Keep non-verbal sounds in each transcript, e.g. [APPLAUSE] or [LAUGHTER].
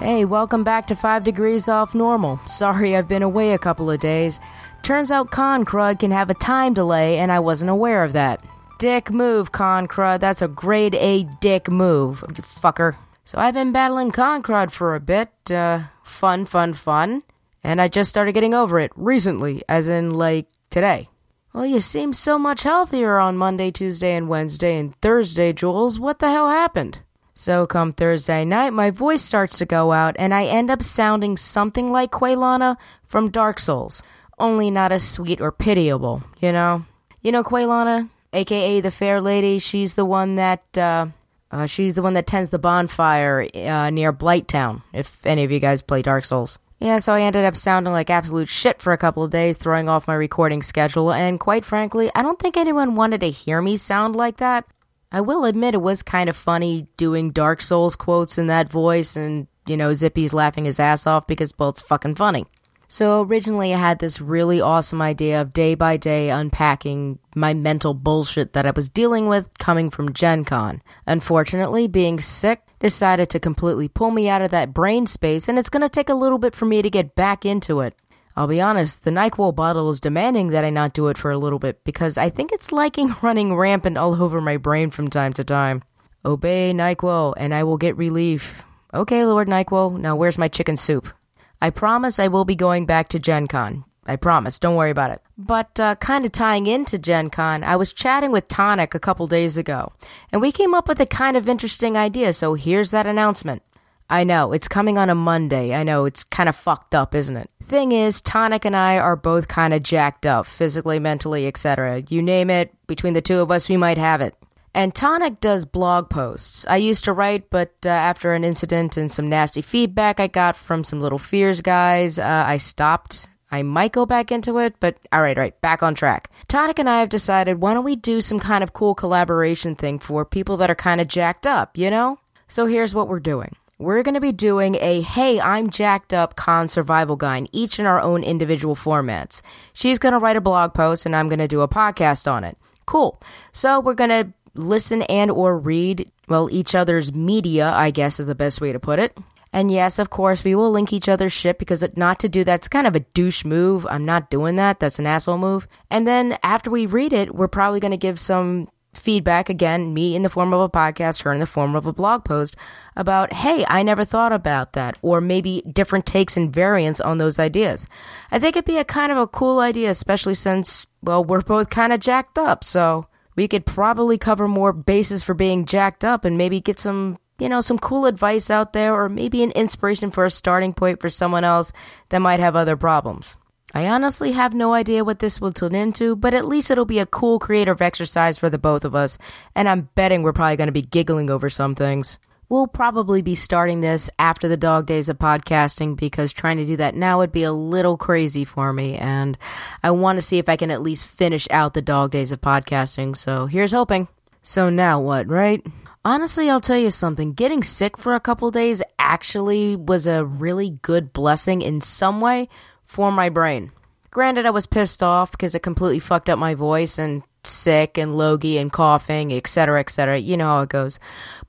Hey, welcome back to 5 Degrees Off Normal. Sorry I've been away a couple of days. Turns out Con Crud can have a time delay, and I wasn't aware of that. Dick move, Con Crud. That's a grade A dick move, you fucker. So I've been battling Con Crud for a bit. Uh, fun, fun, fun. And I just started getting over it recently, as in, like, today. Well, you seem so much healthier on Monday, Tuesday, and Wednesday, and Thursday, Jules. What the hell happened? So, come Thursday night, my voice starts to go out, and I end up sounding something like Quelana from Dark Souls, only not as sweet or pitiable, you know? You know Quelana, aka the Fair Lady? She's the one that, uh, uh, she's the one that tends the bonfire uh, near Blighttown, if any of you guys play Dark Souls. Yeah, so I ended up sounding like absolute shit for a couple of days, throwing off my recording schedule, and quite frankly, I don't think anyone wanted to hear me sound like that. I will admit it was kind of funny doing Dark Souls quotes in that voice and, you know, Zippy's laughing his ass off because, well, it's fucking funny. So originally I had this really awesome idea of day by day unpacking my mental bullshit that I was dealing with coming from Gen Con. Unfortunately, being sick decided to completely pull me out of that brain space and it's going to take a little bit for me to get back into it. I'll be honest, the NyQuil bottle is demanding that I not do it for a little bit because I think it's liking [LAUGHS] running rampant all over my brain from time to time. Obey NyQuil and I will get relief. Okay, Lord NyQuil, now where's my chicken soup? I promise I will be going back to Gen Con. I promise, don't worry about it. But uh, kind of tying into Gen Con, I was chatting with Tonic a couple days ago, and we came up with a kind of interesting idea, so here's that announcement. I know, it's coming on a Monday. I know, it's kind of fucked up, isn't it? Thing is, Tonic and I are both kind of jacked up, physically, mentally, etc. You name it, between the two of us, we might have it. And Tonic does blog posts. I used to write, but uh, after an incident and some nasty feedback I got from some Little Fears guys, uh, I stopped. I might go back into it, but alright, alright, back on track. Tonic and I have decided why don't we do some kind of cool collaboration thing for people that are kind of jacked up, you know? So here's what we're doing we're going to be doing a Hey, I'm Jacked Up Con Survival Guide, each in our own individual formats. She's going to write a blog post and I'm going to do a podcast on it. Cool. So we're going to listen and or read, well, each other's media, I guess is the best way to put it. And yes, of course, we will link each other's shit because not to do that's kind of a douche move. I'm not doing that. That's an asshole move. And then after we read it, we're probably going to give some feedback again, me in the form of a podcast, her in the form of a blog post about, hey, I never thought about that, or maybe different takes and variants on those ideas. I think it'd be a kind of a cool idea, especially since, well, we're both kind of jacked up, so we could probably cover more bases for being jacked up and maybe get some, you know, some cool advice out there, or maybe an inspiration for a starting point for someone else that might have other problems. I honestly have no idea what this will turn into, but at least it'll be a cool creative exercise for the both of us, and I'm betting we're probably going to be giggling over some things. We'll probably be starting this after the dog days of podcasting because trying to do that now would be a little crazy for me, and I want to see if I can at least finish out the dog days of podcasting, so here's hoping. So now what, right? Honestly, I'll tell you something. Getting sick for a couple days actually was a really good blessing in some way for my brain. Granted, I was pissed off because it completely fucked up my voice and sick and logy and coughing, etc., etc. You know how it goes.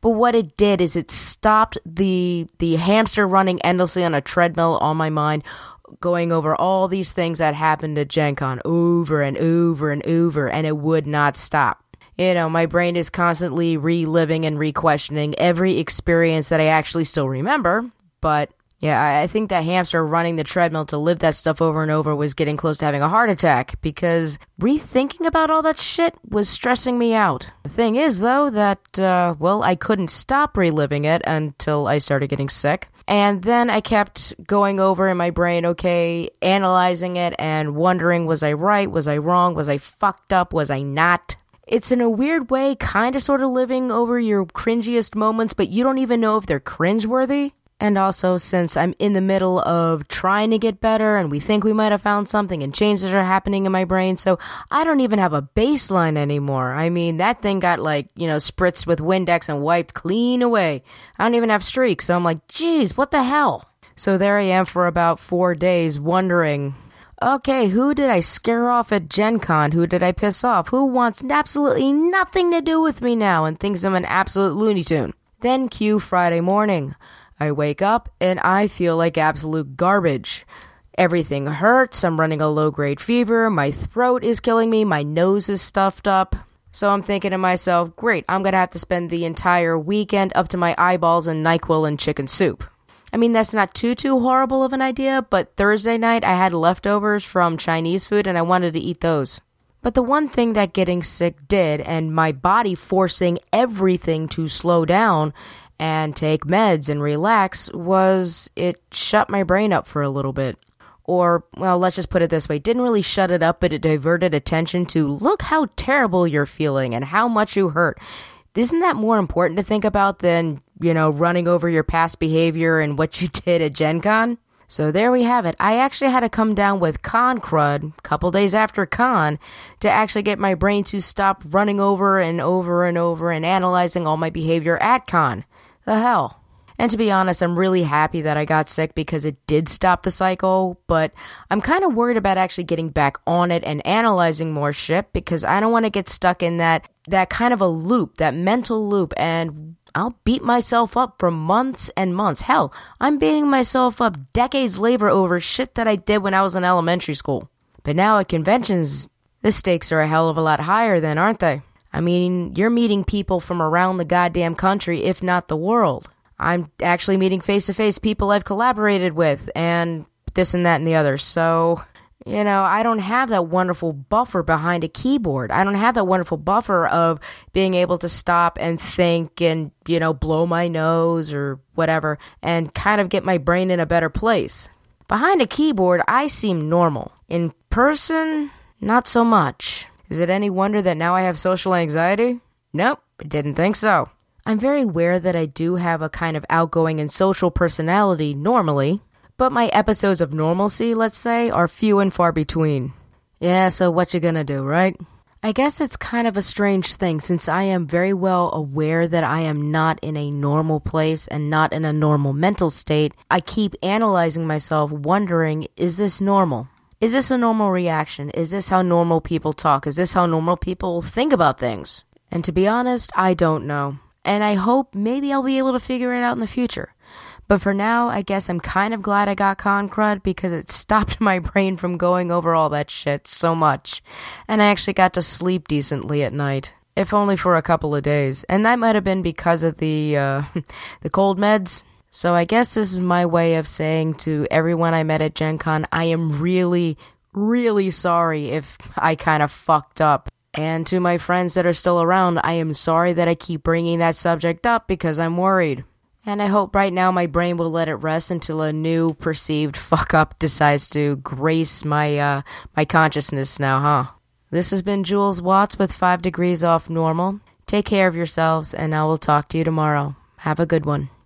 But what it did is it stopped the the hamster running endlessly on a treadmill on my mind, going over all these things that happened at Gen Con over and over and over, and it would not stop. You know, my brain is constantly reliving and re-questioning every experience that I actually still remember, but yeah, I think that hamster running the treadmill to live that stuff over and over was getting close to having a heart attack because rethinking about all that shit was stressing me out. The thing is, though, that, uh, well, I couldn't stop reliving it until I started getting sick. And then I kept going over in my brain, okay, analyzing it and wondering was I right? Was I wrong? Was I fucked up? Was I not? It's in a weird way, kind of sort of living over your cringiest moments, but you don't even know if they're cringeworthy. And also, since I'm in the middle of trying to get better and we think we might have found something and changes are happening in my brain, so I don't even have a baseline anymore. I mean, that thing got like, you know, spritzed with Windex and wiped clean away. I don't even have streaks, so I'm like, geez, what the hell? So there I am for about four days wondering, okay, who did I scare off at Gen Con? Who did I piss off? Who wants absolutely nothing to do with me now and thinks I'm an absolute Looney Tune? Then cue Friday morning. I wake up and I feel like absolute garbage. Everything hurts. I'm running a low grade fever. My throat is killing me. My nose is stuffed up. So I'm thinking to myself, great, I'm going to have to spend the entire weekend up to my eyeballs in NyQuil and chicken soup. I mean, that's not too, too horrible of an idea, but Thursday night I had leftovers from Chinese food and I wanted to eat those. But the one thing that getting sick did, and my body forcing everything to slow down and take meds and relax, was it shut my brain up for a little bit. Or, well, let's just put it this way didn't really shut it up, but it diverted attention to look how terrible you're feeling and how much you hurt. Isn't that more important to think about than, you know, running over your past behavior and what you [LAUGHS] did at Gen Con? So there we have it. I actually had to come down with Con Crud a couple days after Con to actually get my brain to stop running over and over and over and analyzing all my behavior at Con. The hell. And to be honest, I'm really happy that I got sick because it did stop the cycle, but I'm kind of worried about actually getting back on it and analyzing more shit because I don't want to get stuck in that that kind of a loop, that mental loop and I'll beat myself up for months and months. Hell, I'm beating myself up decades later over shit that I did when I was in elementary school. But now at conventions, the stakes are a hell of a lot higher then, aren't they? I mean, you're meeting people from around the goddamn country, if not the world. I'm actually meeting face to face people I've collaborated with and this and that and the other. So, you know, I don't have that wonderful buffer behind a keyboard. I don't have that wonderful buffer of being able to stop and think and, you know, blow my nose or whatever and kind of get my brain in a better place. Behind a keyboard, I seem normal. In person, not so much. Is it any wonder that now I have social anxiety? Nope, I didn't think so. I'm very aware that I do have a kind of outgoing and social personality normally, but my episodes of normalcy, let's say, are few and far between. Yeah, so what you gonna do, right? I guess it's kind of a strange thing since I am very well aware that I am not in a normal place and not in a normal mental state. I keep analyzing myself, wondering, is this normal? Is this a normal reaction? Is this how normal people talk? Is this how normal people think about things? And to be honest, I don't know and I hope maybe I'll be able to figure it out in the future. But for now, I guess I'm kind of glad I got Con Crud because it [LAUGHS] stopped my brain from going over all that shit so much. And I actually got to sleep decently at night, if only for a couple of days. And that might have been because of the, uh, [LAUGHS] the cold meds. So I guess this is my way of saying to everyone I met at Gen Con, I am really, really sorry if I kind of fucked up. And to my friends that are still around, I am sorry that I keep bringing that subject up because I'm worried. And I hope right now my brain will let it rest until a new perceived fuck up decides to grace my uh, my consciousness now, huh? This has been Jules Watts with 5 degrees off normal. Take care of yourselves and I will talk to you tomorrow. Have a good one.